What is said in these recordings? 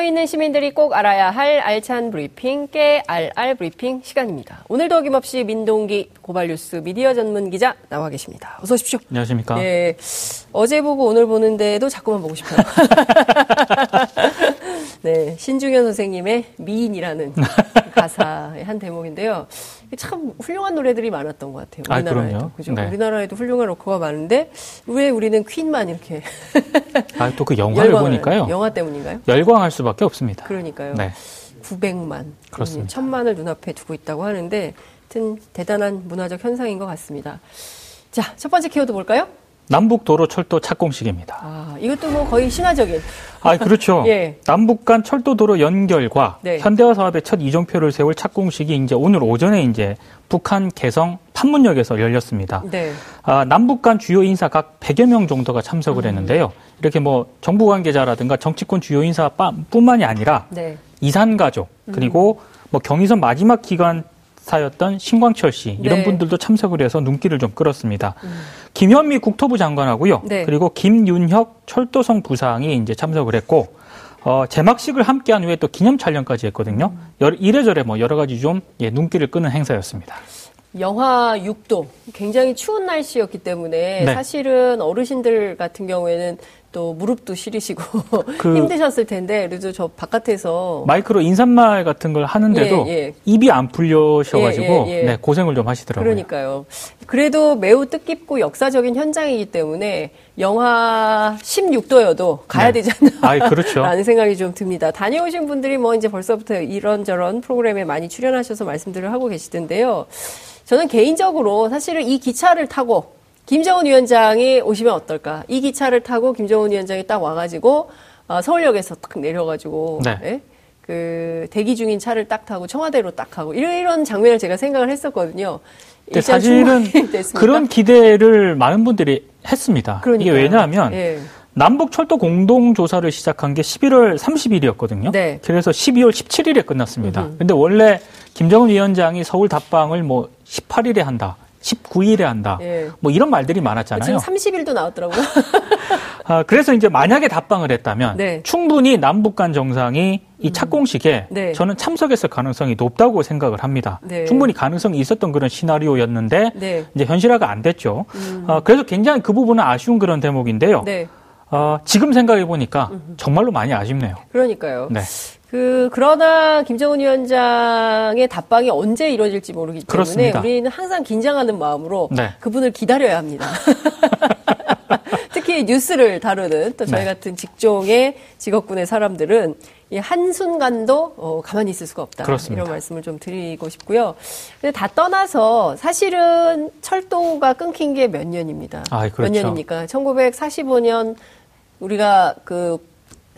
깨어 있는 시민들이 꼭 알아야 할 알찬 브리핑, 깨알알 브리핑 시간입니다. 오늘도 어김없이 민동기 고발뉴스 미디어 전문 기자 나와 계십니다. 어서 오십시오. 안녕하십니까. 네. 어제 보고 오늘 보는데도 자꾸만 보고 싶어요. 네. 신중현 선생님의 미인이라는 가사의 한 대목인데요. 참 훌륭한 노래들이 많았던 것 같아요. 우리나라에도. 아, 그죠? 네. 우리나라에도 훌륭한 로커가 많은데 왜 우리는 퀸만 이렇게 아, 또 그 영화를 열광을- 보니까요. 영화 때문인가요? 열광할 수밖에 없습니다. 그러니까요. 네. 900만, 그렇습니다. 천만을 눈앞에 두고 있다고 하는데, 하여튼 대단한 문화적 현상인 것 같습니다. 자, 첫 번째 키워드 볼까요? 남북 도로 철도 착공식입니다. 아, 이것도 뭐 거의 신화적인. 아, 그렇죠. 예. 남북 간 철도 도로 연결과 네. 현대화 사업의 첫 이정표를 세울 착공식이 이제 오늘 오전에 이제 북한 개성 판문역에서 열렸습니다. 네. 아, 남북 간 주요 인사 각 100여 명 정도가 음. 참석을 했는데요. 이렇게 뭐 정부 관계자라든가 정치권 주요 인사뿐만이 아니라 네. 이산 가족 그리고 뭐 경의선 마지막 기관사였던 신광철 씨 이런 네. 분들도 참석을 해서 눈길을 좀 끌었습니다. 김현미 국토부 장관하고요. 네. 그리고 김윤혁 철도성 부상이 이제 참석을 했고 어, 제막식을 함께한 후에 또 기념 촬영까지 했거든요. 여러- 이래저래 뭐 여러 가지 좀 예, 눈길을 끄는 행사였습니다. 영하 6도, 굉장히 추운 날씨였기 때문에 네. 사실은 어르신들 같은 경우에는 또 무릎도 시리시고 그- 힘드셨을 텐데, 그래도 저 바깥에서 마이크로 인사말 같은 걸 하는데도 예, 예. 입이 안 풀려셔가지고 예, 예, 예. 네, 고생을 좀 하시더라고요. 그러니까요. 그래도 매우 뜻깊고 역사적인 현장이기 때문에 영하 16도여도 가야 네. 되지 않나. 아이, 그렇죠. 라는 생각이 좀 듭니다. 다녀오신 분들이 뭐 이제 벌써부터 이런저런 프로그램에 많이 출연하셔서 말씀들을 하고 계시던데요. 저는 개인적으로 사실은 이 기차를 타고 김정은 위원장이 오시면 어떨까? 이 기차를 타고 김정은 위원장이 딱 와가지고 어, 서울역에서 딱 내려가지고 네. 예? 그 대기 중인 차를 딱 타고 청와대로 딱 하고 이런, 이런 장면을 제가 생각을 했었거든요. 일단 사실은? 그런 기대를 많은 분들이 했습니다. 이게 그러니까요. 왜냐하면 예. 남북 철도 공동 조사를 시작한 게 11월 30일이었거든요. 네. 그래서 12월 17일에 끝났습니다. 음흠. 근데 원래 김정은 위원장이 서울 답방을 뭐 18일에 한다. 19일에 한다. 예. 뭐 이런 말들이 많았잖아요. 지금 30일도 나왔더라고요. 아, 그래서 이제 만약에 답방을 했다면 네. 충분히 남북 간 정상이 이 착공식에 네. 저는 참석했을 가능성이 높다고 생각을 합니다. 네. 충분히 가능성이 있었던 그런 시나리오였는데 네. 이제 현실화가 안 됐죠. 어, 그래서 굉장히 그 부분은 아쉬운 그런 대목인데요. 네. 어, 지금 생각해 보니까 정말로 많이 아쉽네요. 그러니까요. 네. 그 그러나 김정은 위원장의 답방이 언제 이루어질지 모르기 때문에 그렇습니다. 우리는 항상 긴장하는 마음으로 네. 그분을 기다려야 합니다. 특히 뉴스를 다루는 또 저희 네. 같은 직종의 직업군의 사람들은 이 한순간도 어, 가만히 있을 수가 없다. 그렇습니다. 이런 말씀을 좀 드리고 싶고요. 근데 다 떠나서 사실은 철도가 끊긴 게 몇 년입니다. 아, 몇 그렇죠. 년입니까? 1945년 우리가 그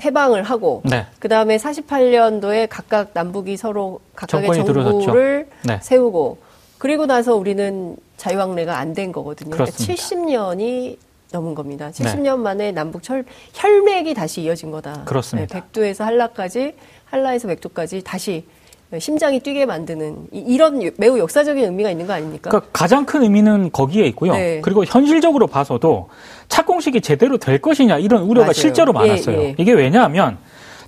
해방을 하고 네. 그 다음에 48년도에 각각 남북이 서로 각각의. 정부를 네. 세우고 그리고 나서 우리는 자유왕래가 안 된 거거든요. 그러니까 그렇습니다. 70년이 넘은 겁니다. 네. 70년 만에 남북 철, 혈맥이 다시 이어진 거다. 그렇습니다. 네, 백두에서 한라까지, 한라에서 백두까지 다시 심장이 뛰게 만드는 이- 이런 매우 역사적인 의미가 있는 거 아닙니까? 그러니까 가장 큰 의미는 거기에 있고요. 네. 그리고 현실적으로 봐서도 착공식이 제대로 될 것이냐 이런 우려가 맞아요. 실제로 예, 많았어요. 예. 이게 왜냐하면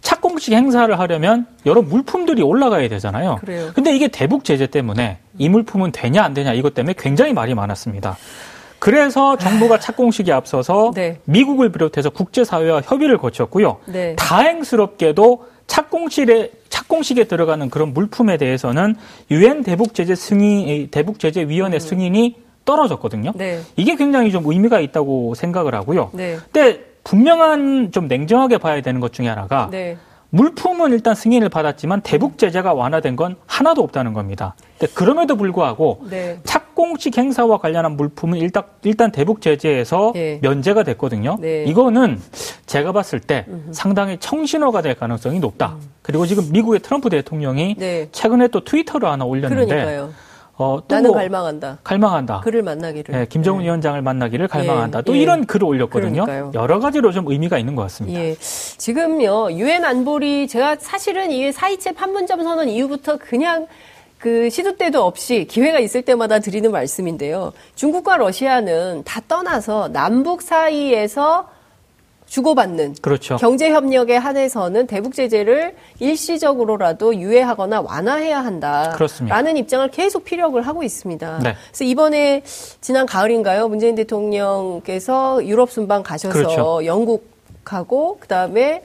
착공식 행사를 하려면 여러 물품들이 올라가야 되잖아요. 그래요. 근데 이게 대북 제재 때문에 이 물품은 되냐 안 되냐 이것 때문에 굉장히 말이 많았습니다. 그래서 정부가 착공식에 앞서서 네. 미국을 비롯해서 국제사회와 협의를 거쳤고요. 네. 다행스럽게도 착공실에 착공식에 들어가는 그런 물품에 대해서는 유엔 대북 제재 승인 대북 제재 위원회 승인이 떨어졌거든요. 음. 네. 이게 굉장히 좀 의미가 있다고 생각을 하고요. 네. 근데 분명한 좀 냉정하게 봐야 되는 것 중에 하나가 네. 물품은 일단 승인을 받았지만 대북 제재가 완화된 건 하나도 없다는 겁니다. 근데 그럼에도 불구하고 네. 착공식 행사와 관련한 물품은 일단, 일단 대북 제재에서 예. 면제가 됐거든요. 네. 이거는 제가 봤을 때 상당히 청신호가 될 가능성이 높다. 그리고 지금 미국의 트럼프 대통령이 음. 네. 최근에 또 트위터를 하나 올렸는데 그러니까요. 어, 또 나는 뭐 갈망한다. 갈망한다. 그를 만나기를. 예, 김정은 네. 위원장을 만나기를 갈망한다. 예, 또 예. 이런 글을 올렸거든요. 그러니까요. 여러 가지로 좀 의미가 있는 것 같습니다. 예. 지금요, 유엔 안보리, 제가 사실은 이 사이체 판문점 선언 이후부터 그냥 그 시도 때도 없이 기회가 있을 때마다 드리는 말씀인데요. 중국과 러시아는 다 떠나서 남북 사이에서 주고받는 그렇죠. 경제 협력에 한해서는 대북 제재를 일시적으로라도 유예하거나 완화해야 한다. 그렇습니다. 라는 입장을 계속 피력을 하고 있습니다. 네. 그래서 이번에 지난 가을인가요? 문재인 대통령께서 유럽 순방 가셔서 그렇죠. 영국하고 그다음에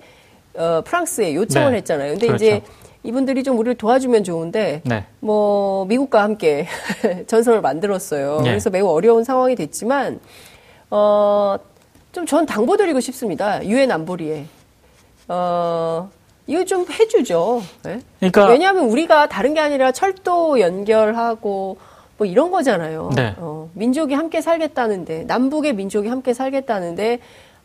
어, 프랑스에 요청을 네. 했잖아요. 근데 그렇죠. 이제 이분들이 좀 우리를 도와주면 좋은데 네. 뭐 미국과 함께 전선을 만들었어요. 네. 그래서 매우 어려운 상황이 됐지만 어, 좀 전 당부드리고 싶습니다. 유엔 안보리에. 어, 이거 좀 해주죠. 네? 그러니까 왜냐하면 우리가 다른 게 아니라 철도 연결하고 뭐 이런 거잖아요. 네. 어, 민족이 함께 살겠다는데 남북의 민족이 함께 살겠다는데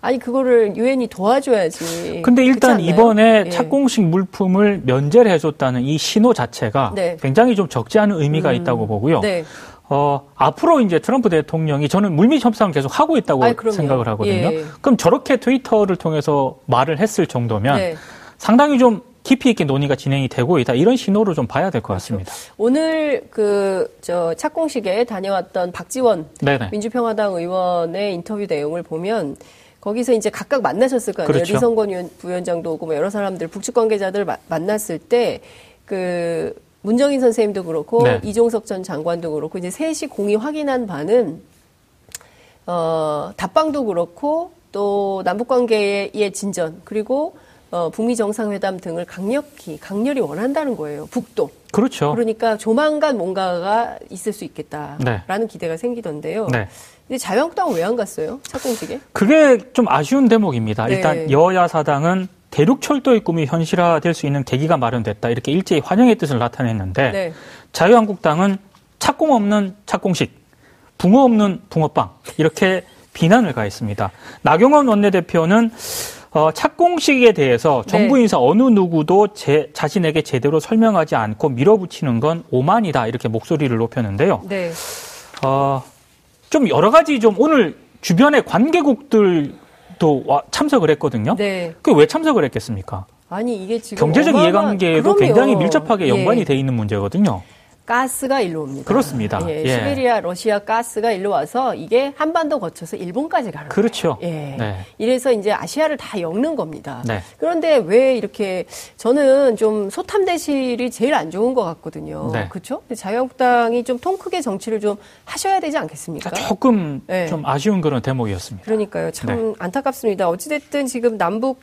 아니 그거를 유엔이 도와줘야지. 근데 일단? 이번에 예. 착공식 물품을 면제를 해줬다는 이 신호 자체가 네. 굉장히 좀 적지 않은 의미가 있다고 보고요. 네. 어, 앞으로 이제 트럼프 대통령이 저는 물밑 협상을 계속 하고 있다고 아이, 그럼요. 생각을 하거든요. 예. 그럼 저렇게 트위터를 통해서 말을 했을 정도면 네. 상당히 좀 깊이 있게 논의가 진행이 되고 있다. 이런 신호로 좀 봐야 될 것 같습니다. 오늘 그 저 착공식에 다녀왔던 박지원 네네. 민주평화당 의원의 인터뷰 내용을 보면 거기서 이제 각각 만나셨을 거 아니에요. 그렇죠. 리성건 의원- 부위원장도 오고 뭐 여러 사람들 북측 관계자들 마- 만났을 때 그 문정인 선생님도 그렇고 네. 이종석 전 장관도 그렇고 이제 셋이 공이 확인한 바는 어 답방도 그렇고 또 남북 관계의 진전 그리고 어 북미 정상회담 등을 강력히 강렬히 원한다는 거예요. 북도. 그렇죠. 그러니까 조만간 뭔가가 있을 수 네. 있겠다라는 기대가 생기던데요. 네. 근데 자유한국당은 왜 안 갔어요? 착공식에? 그게 좀 아쉬운 대목입니다. 네. 일단 여야 사당은 대륙 철도의 꿈이 현실화될 수 있는 계기가 마련됐다. 이렇게 일제히 환영의 뜻을 나타냈는데 네. 자유한국당은 착공 없는 착공식, 붕어 없는 붕어빵 이렇게 비난을 가했습니다. 나경원 원내대표는 어, 착공식에 대해서 정부 네. 인사 어느 누구도 제, 자신에게 제대로 설명하지 않고 밀어붙이는 건 오만이다 이렇게 목소리를 높였는데요. 네. 어, 좀 여러 가지 좀 오늘 주변의 관계국들도 와- 참석을 했거든요. 네. 그왜 참석을 했겠습니까? 아니 이게 지금 경제적 이해관계도. 굉장히 밀접하게 연관이 예. 돼 있는 문제거든요. 가스가 일로 옵니다. 그렇습니다. 예, 예. 시베리아 러시아 가스가 일로 와서 이게 한반도 거쳐서 일본까지 가는 거예요. 그렇죠. 예. 네. 이래서 이제 아시아를 다 엮는 겁니다. 네. 그런데 왜 이렇게 저는 좀 소탐대실이 제일 안 좋은 것 같거든요. 네. 그렇죠? 자유한국당이 좀 통 크게 정치를 좀 하셔야 되지 않겠습니까? 그러니까 조금 네. 좀 아쉬운 그런 대목이었습니다. 그러니까요. 참 네. 안타깝습니다. 어찌됐든 지금 남북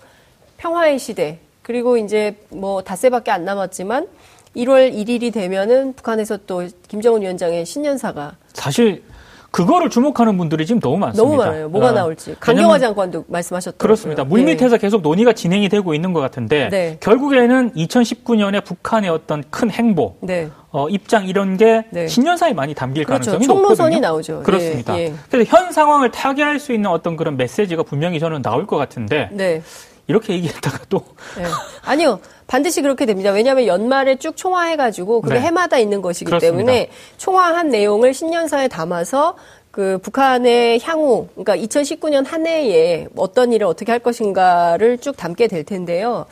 평화의 시대, 그리고 이제 뭐 닷새밖에 안 남았지만 1월 1일이 되면은 북한에서 또 김정은 위원장의 신년사가 사실 그거를 주목하는 분들이 지금 너무 많습니다. 너무 많아요. 뭐가 어, 나올지. 강경화 장관도 말씀하셨더라고요. 그렇습니다. 물밑에서 계속 논의가 진행이 되고 있는 것 같은데 네. 결국에는 2019년에 북한의 어떤 큰 행보, 네. 어, 입장 이런 게 네. 신년사에 많이 담길 그렇죠. 가능성이 높거든요. 나오죠. 그렇습니다. 예, 예. 그래서 현 상황을 타개할 수 있는 어떤 그런 메시지가 분명히 저는 나올 것 같은데 네. 이렇게 얘기했다가 또 네. 아니요. 반드시 그렇게 됩니다. 왜냐하면 연말에 쭉 총화해가지고 그게 네. 해마다 있는 것이기 그렇습니다. 때문에 총화한 내용을 신년사에 담아서 그 북한의 향후, 그러니까 2019년 한 해에 어떤 일을 어떻게 할 것인가를 쭉 담게 될 텐데요.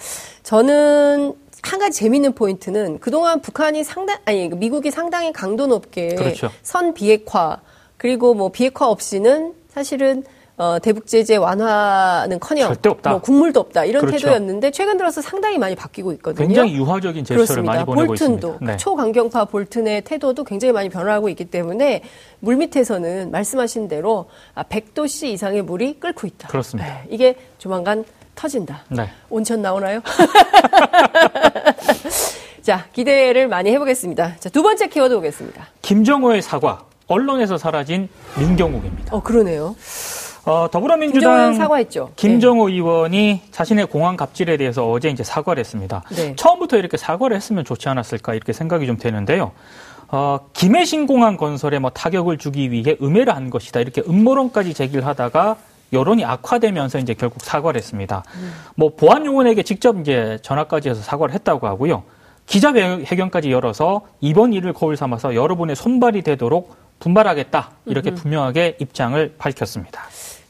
저는 한 가지 재밌는 포인트는 그동안 북한이 상당, 아니, 미국이 상당히 강도 높게 그렇죠. 선 비핵화, 그리고 뭐 비핵화 없이는 사실은 어, 대북 제재 완화는-커녕 절대 없다. 뭐 국물도 없다 이런 그렇죠. 태도였는데 최근 들어서 상당히 많이 바뀌고 있거든요. 굉장히 유화적인 제스처를 그렇습니다. 많이 보내고 볼튼도 있습니다. 네. 초강경파 볼튼의 태도도 굉장히 많이 변화하고 있기 때문에 물 밑에서는 말씀하신 대로 아, 100도씨 이상의 물이 끓고 있다. 그렇습니다. 네, 이게 조만간 터진다. 네. 온천 나오나요? 자, 기대를 많이 해보겠습니다. 자, 두 번째 키워드 보겠습니다. 김정호의 사과, 언론에서 사라진 민경욱입니다. 어, 그러네요. 어, 더불어민주당 사과했죠. 김정호 의원이 자신의 공항 갑질에 대해서 어제 이제 사과를 했습니다. 네. 처음부터 이렇게 사과를 했으면 좋지 않았을까 이렇게 생각이 좀 되는데요. 어, 김해신 공항 건설에 뭐 타격을 주기 위해 음해를 한 것이다 이렇게 음모론까지 제기를 하다가 여론이 악화되면서 이제 결국 사과를 했습니다. 뭐 보안 요원에게 직접 이제 전화까지 해서 사과를 했다고 하고요. 기자회견까지 열어서 이번 일을 거울 삼아서 여러분의 손발이 되도록 분발하겠다 이렇게 분명하게 입장을 밝혔습니다.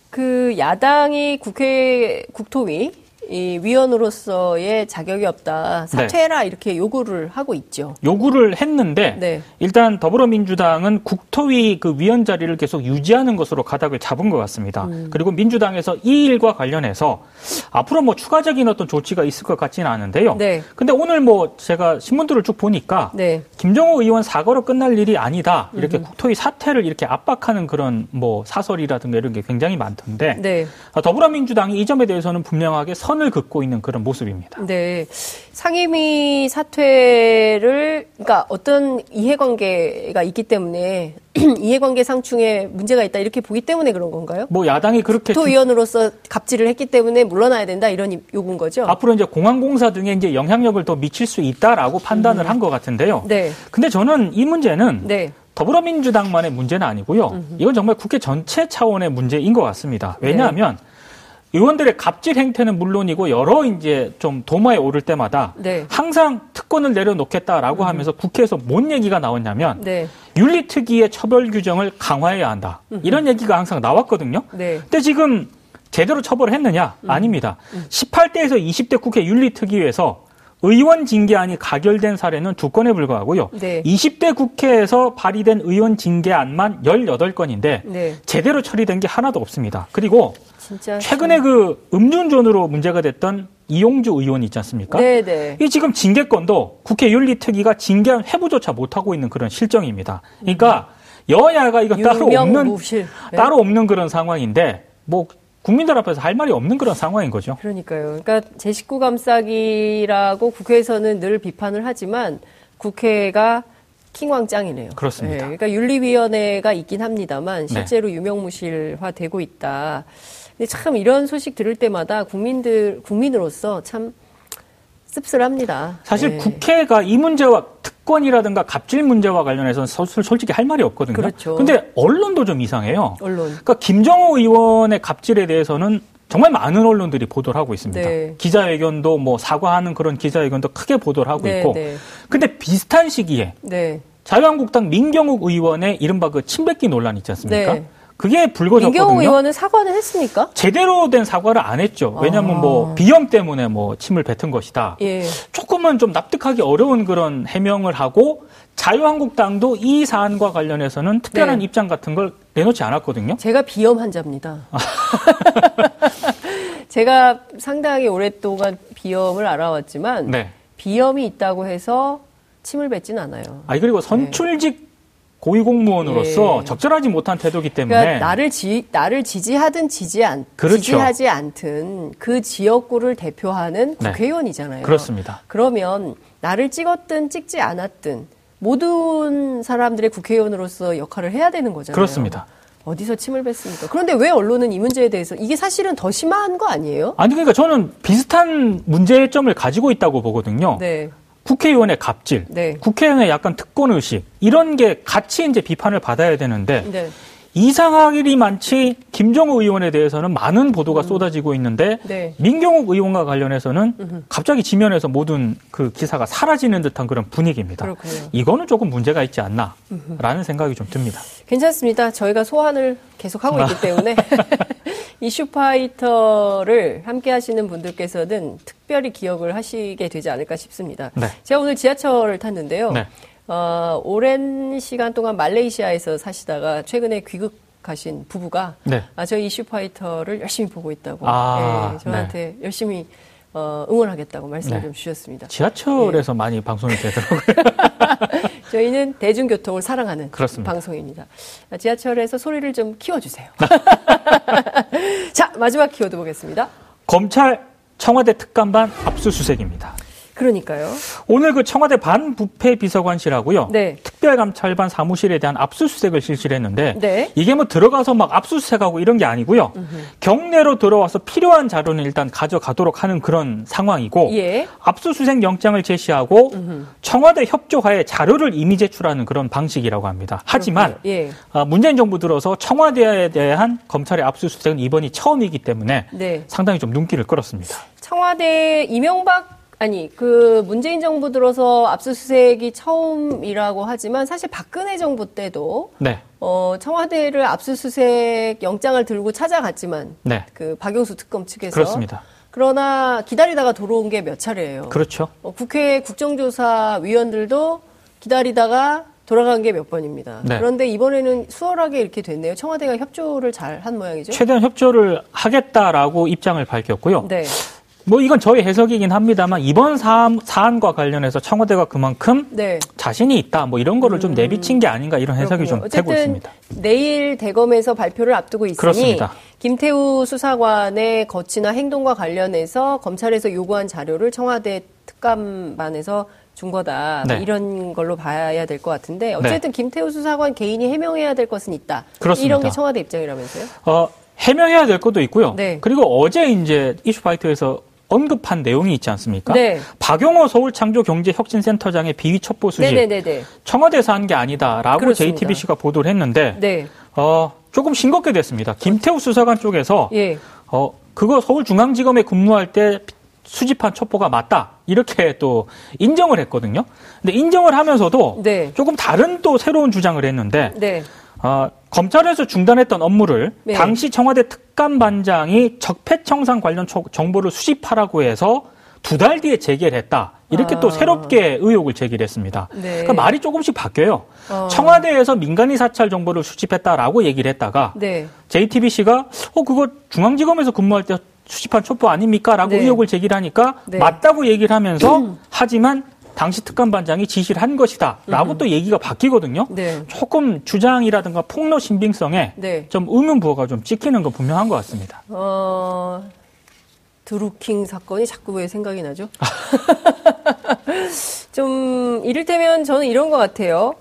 그 야당이 국회 국토위 이 위원으로서의 자격이 없다. 사퇴해라 이렇게 요구를 하고 있죠. 요구를 했는데 네. 일단 더불어민주당은 국토위 그 위원 자리를 계속 유지하는 것으로 가닥을 잡은 것 같습니다. 그리고 민주당에서 이 일과 관련해서 앞으로 뭐 추가적인 어떤 조치가 있을 것 같지는 않은데요. 네. 근데 오늘 뭐 제가 신문들을 쭉 보니까 네. 김정호 의원 사과로 끝날 일이 아니다. 이렇게 국토위 사퇴를 이렇게 압박하는 그런 뭐 사설이라든가 이런 게 굉장히 많던데 네. 아, 더불어민주당이 이 점에 대해서는 분명하게 선을 긋고 있는 그런 모습입니다. 네. 상임위 사퇴를, 그러니까 어떤 이해관계가 있기 때문에 이해관계 상충에 문제가 있다 이렇게 보기 때문에 그런 건가요? 뭐 야당이 그렇게 주- 토의원으로서 갑질을 했기 때문에 물러나야 된다 이런 이- 요구인 거죠? 앞으로 이제 공항공사 등에 이제 영향력을 더 미칠 수 있다라고 판단을 한것 같은데요. 네. 근데 저는 이 문제는 네. 더불어민주당만의 문제는 아니고요. 이건 정말 국회 전체 차원의 문제인 것 같습니다. 왜냐하면 의원들의 갑질 행태는 물론이고 여러 이제 좀 도마에 오를 때마다 네. 항상 특권을 내려놓겠다라고 하면서 국회에서 뭔 얘기가 나왔냐면 네. 윤리특위의 처벌 규정을 강화해야 한다. 이런 얘기가 항상 나왔거든요. 네. 근데 지금 제대로 처벌을 했느냐? 아닙니다. 18대에서 20대 국회 윤리특위에서 의원 징계안이 가결된 사례는 두 건에 불과하고요. 네. 20대 국회에서 발의된 의원 징계안만 18건인데 네. 제대로 처리된 게 하나도 없습니다. 그리고 진짜. 최근에 그 음주운전으로 문제가 됐던 이용주 의원 있지 않습니까? 네, 네. 이 지금 징계권도 국회 윤리특위가 징계안 회부조차 못하고 있는 그런 실정입니다. 그러니까 여야가 이거 따로 없는. 네. 따로 없는 그런 상황인데 뭐 국민들 앞에서 할 말이 없는 그런 상황인 거죠. 그러니까요. 그러니까 제 식구 감싸기라고 국회에서는 늘 비판을 하지만 국회가 킹왕짱이네요. 그렇습니다. 네, 그러니까 윤리위원회가 있긴 합니다만 네. 실제로 유명무실화되고 있다. 근데 참 이런 소식 들을 때마다 국민들 국민으로서 참 씁쓸합니다. 사실 네. 국회가 이 문제와 특권이라든가 갑질 문제와 관련해서 서- 솔직히 할 말이 없거든요. 그렇죠. 근데 언론도 좀 이상해요. 언론. 그러니까 김정호 의원의 갑질에 대해서는 정말 많은 언론들이 보도를 하고 있습니다. 네. 기자회견도 뭐 사과하는 그런 기자회견도 크게 보도를 하고 네, 있고. 네. 근데 비슷한 시기에 네. 자유한국당 민경욱 의원의 이른바 그 침뱉기 논란 있지 않습니까? 네. 그게 불거졌거든요. 민경호 의원은 사과는 했습니까? 제대로 된 사과를 안 했죠. 왜냐하면 아. 뭐 비염 때문에 뭐 침을 뱉은 것이다. 예. 조금은 좀 납득하기 어려운 그런 해명을 하고 자유한국당도 이 사안과 관련해서는 특별한 네. 입장 같은 걸 내놓지 않았거든요. 제가 비염 환자입니다. 제가 상당히 오랫동안 비염을 알아왔지만 네. 비염이 있다고 해서 침을 뱉진 않아요. 아니 그리고 선출직 고위공무원으로서 예. 적절하지 못한 태도기 때문에 그러니까 나를 지 나를 지지하든 지지 않 그렇죠. 지지하지 않든 그 지역구를 대표하는 네. 국회의원이잖아요. 그렇습니다. 그러면 나를 찍었든 찍지 않았든 모든 사람들의 국회의원으로서 역할을 해야 되는 거잖아요. 그렇습니다. 어디서 침을 뱉습니까? 그런데 왜 언론은 이 문제에 대해서 이게 사실은 더 심한 거 아니에요? 아니 그러니까 저는 비슷한 문제점을 가지고 있다고 보거든요. 네. 국회의원의 갑질, 네. 국회의원의 약간 특권 의식 이런 게 같이 이제 비판을 받아야 되는데 네. 이상할 일이 많지 김정우 의원에 대해서는 많은 보도가 쏟아지고 있는데 네. 민경욱 의원과 관련해서는 갑자기 지면에서 모든 그 기사가 사라지는 듯한 그런 분위기입니다. 그렇군요. 이거는 조금 문제가 있지 않나라는 생각이 좀 듭니다. 괜찮습니다. 저희가 소환을 계속 하고 있기 때문에 이슈파이터를 함께 하시는 분들께서는 특별히 기억을 하시게 되지 않을까 싶습니다. 네. 제가 오늘 지하철을 탔는데요. 네. 어, 오랜 시간 동안 말레이시아에서 사시다가 최근에 귀국하신 부부가 네. 아, 저희 이슈파이터를 열심히 보고 있다고 아, 예, 저한테 열심히 어, 응원하겠다고 말씀을 네. 좀 주셨습니다. 지하철에서 많이 방송이 되더라고요. 저희는 대중교통을 사랑하는 그렇습니다. 방송입니다. 지하철에서 소리를 좀 키워주세요. 자, 마지막 키워드 보겠습니다. 검찰 청와대 특감반 압수수색입니다. 그러니까요. 오늘 그 청와대 반부패 비서관실하고요. 네. 특별감찰반 사무실에 대한 압수수색을 실시를 했는데 네. 이게 뭐 들어가서 막 압수수색하고 이런 게 아니고요. 경내로 들어와서 필요한 자료는 일단 가져가도록 하는 그런 상황이고 예. 압수수색 영장을 제시하고 청와대 협조하에 자료를 이미 제출하는 그런 방식이라고 합니다. 하지만 예. 아, 문재인 정부 들어서 청와대에 대한 검찰의 압수수색은 이번이 처음이기 때문에 네. 상당히 좀 눈길을 끌었습니다. 청와대 이명박 아니 그 문재인 정부 들어서 압수수색이 처음이라고 하지만 사실 박근혜 정부 때도 네, 어 청와대를 압수수색 영장을 들고 찾아갔지만 네, 그 박용수 특검 측에서 그렇습니다. 그러나 기다리다가 들어온 게 몇 차례예요. 그렇죠. 어, 국회 국정조사 위원들도 기다리다가 돌아간 게 몇 번입니다. 네. 그런데 이번에는 수월하게 이렇게 됐네요. 청와대가 협조를 잘 한 모양이죠. 최대한 협조를 하겠다라고 입장을 밝혔고요. 네. 뭐 이건 저의 해석이긴 합니다만 이번 사안, 사안과 관련해서 청와대가 그만큼 네. 자신이 있다 뭐 이런 거를 좀 내비친 게 아닌가 이런 해석이 좀 그렇군요. 되고 어쨌든 있습니다. 내일 대검에서 발표를 앞두고 있으니 그렇습니다. 김태우 수사관의 거치나 행동과 관련해서 검찰에서 요구한 자료를 청와대 특감반에서 준 거다. 뭐 네. 이런 걸로 봐야 될 것 같은데 어쨌든 김태우 수사관 개인이 해명해야 될 것은 있다. 그렇습니다. 이런 게 청와대 입장이라면서요? 어, 해명해야 될 것도 있고요. 네. 그리고 어제 이제 이슈파이터에서 언급한 내용이 있지 않습니까? 네. 박용호 서울창조경제혁신센터장의 비위 첩보 수집 네네네네. 청와대에서 한 게 아니다라고 그렇습니다. JTBC가 보도를 했는데 네. 어, 조금 싱겁게 됐습니다. 김태우 수사관 쪽에서 예. 어, 그거 서울중앙지검에 근무할 때 수집한 첩보가 맞다. 이렇게 또 인정을 했거든요. 근데 인정을 하면서도 네. 조금 다른 또 새로운 주장을 했는데 네. 어, 검찰에서 중단했던 업무를 네. 당시 청와대 특감반장이 적폐청산 관련 초- 정보를 수집하라고 해서 두 달 뒤에 제기를 했다. 이렇게 아. 또 새롭게 의혹을 제기를 했습니다. 네. 그러니까 말이 조금씩 바뀌어요. 어. 청와대에서 민간인 사찰 정보를 수집했다라고 얘기를 했다가 네. JTBC가 어 그거 중앙지검에서 근무할 때 수집한 첩보 아닙니까? 라고 네. 의혹을 제기를 하니까 네. 맞다고 얘기를 하면서 하지만 당시 특감반장이 지시를 한 것이다. 라고 또 얘기가 바뀌거든요. 네. 조금 주장이라든가 폭로 신빙성에 네. 좀 의문 부호가 좀 찍히는 건 분명한 것 같습니다. 어, 드루킹 사건이 자꾸 왜 생각이 나죠? 좀, 이를테면 저는 이런 것 같아요.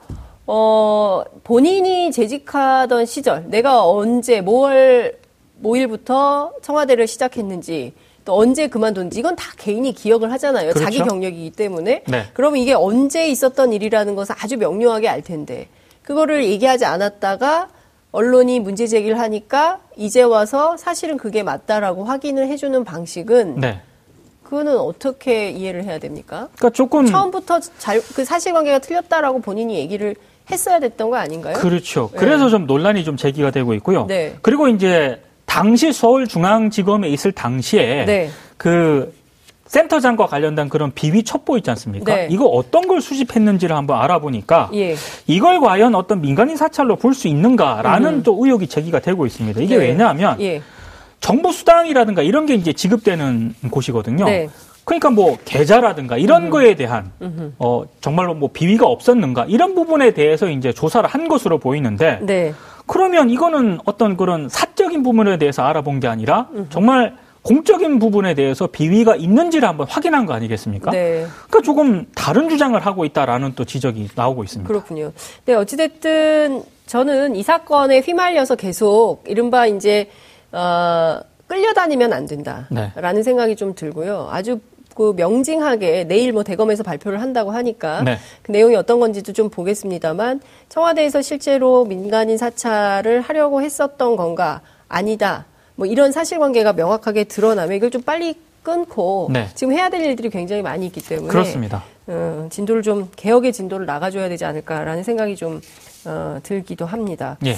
어, 본인이 재직하던 시절, 내가 언제, 뭐월, 뭐일부터 청와대를 시작했는지, 또 언제 그만뒀는지, 이건 다 개인이 기억을 하잖아요. 그렇죠. 자기 경력이기 때문에. 네. 그러면 이게 언제 있었던 일이라는 것을 아주 명료하게 알 텐데, 그거를 얘기하지 않았다가, 언론이 문제 제기를 하니까 이제 와서 사실은 그게 맞다라고 확인을 해주는 방식은 네. 그거는 어떻게 이해를 해야 됩니까? 그러니까 조금 처음부터 잘, 그 사실관계가 틀렸다라고 본인이 얘기를 했어야 됐던 거 아닌가요? 그렇죠. 네. 그래서 좀 논란이 좀 제기가 되고 있고요. 네. 그리고 이제 당시 서울중앙지검에 있을 당시에 네. 그 센터장과 관련된 그런 비위 첩보 있지 않습니까? 네. 이거 어떤 걸 수집했는지를 한번 알아보니까 예. 이걸 과연 어떤 민간인 사찰로 볼 수 있는가라는 또 의혹이 제기가 되고 있습니다. 이게 음. 네. 왜냐하면 예. 정보 수당이라든가 이런 게 이제 지급되는 곳이거든요. 네. 그러니까 뭐 계좌라든가 이런 거에 대한 어 정말로 뭐 비위가 없었는가 이런 부분에 대해서 이제 조사를 한 것으로 보이는데 네. 그러면 이거는 어떤 그런 사적인 부분에 대해서 알아본 게 아니라 정말 공적인 부분에 대해서 비위가 있는지를 한번 확인한 거 아니겠습니까? 네. 그러니까 조금 다른 주장을 하고 있다라는 또 지적이 나오고 있습니다. 그렇군요. 네, 어찌됐든 저는 이 사건에 휘말려서 계속 이른바 이제, 어, 끌려다니면 안 된다라는 네. 생각이 좀 들고요. 아주 그 명징하게 내일 뭐 대검에서 발표를 한다고 하니까 네. 그 내용이 어떤 건지도 좀 보겠습니다만 청와대에서 실제로 민간인 사찰을 하려고 했었던 건가 아니다. 뭐 이런 사실관계가 명확하게 드러나면 이걸 좀 빨리 끊고 네. 지금 해야 될 일들이 굉장히 많이 있기 때문에 그렇습니다. 어, 진도를 좀 개혁의 진도를 나가줘야 되지 않을까라는 생각이 좀 어, 들기도 합니다. 예.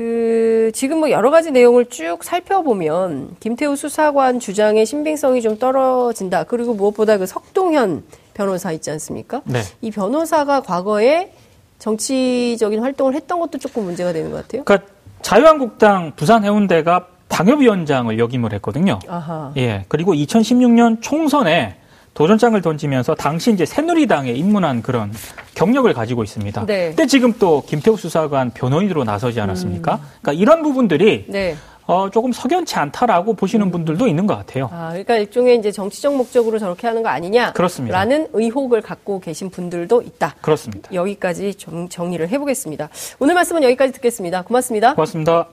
그 지금 뭐 여러 가지 내용을 쭉 살펴보면 김태우 수사관 주장의 신빙성이 좀 떨어진다. 그리고 무엇보다 그 석동현 변호사 있지 않습니까? 네. 이 변호사가 과거에 정치적인 활동을 했던 것도 조금 문제가 되는 것 같아요. 그러니까 자유한국당 부산 해운대가 당협위원장을 역임을 했거든요. 아하. 예. 그리고 2016년 총선에 도전장을 던지면서 당시 이제 새누리당에 입문한 그런 경력을 가지고 있습니다. 네. 근데 지금 또 김태우 수사관 변호인으로 나서지 않았습니까? 그러니까 이런 부분들이 네. 어, 조금 석연치 않다라고 보시는 분들도 있는 것 같아요. 아, 그러니까 일종의 이제 정치적 목적으로 저렇게 하는 거 아니냐? 그렇습니다. 라는 의혹을 갖고 계신 분들도 있다. 그렇습니다. 여기까지 좀 정리를 해보겠습니다. 오늘 말씀은 여기까지 듣겠습니다. 고맙습니다. 고맙습니다.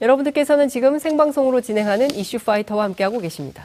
여러분들께서는 지금 생방송으로 진행하는 이슈 파이터와 함께하고 계십니다.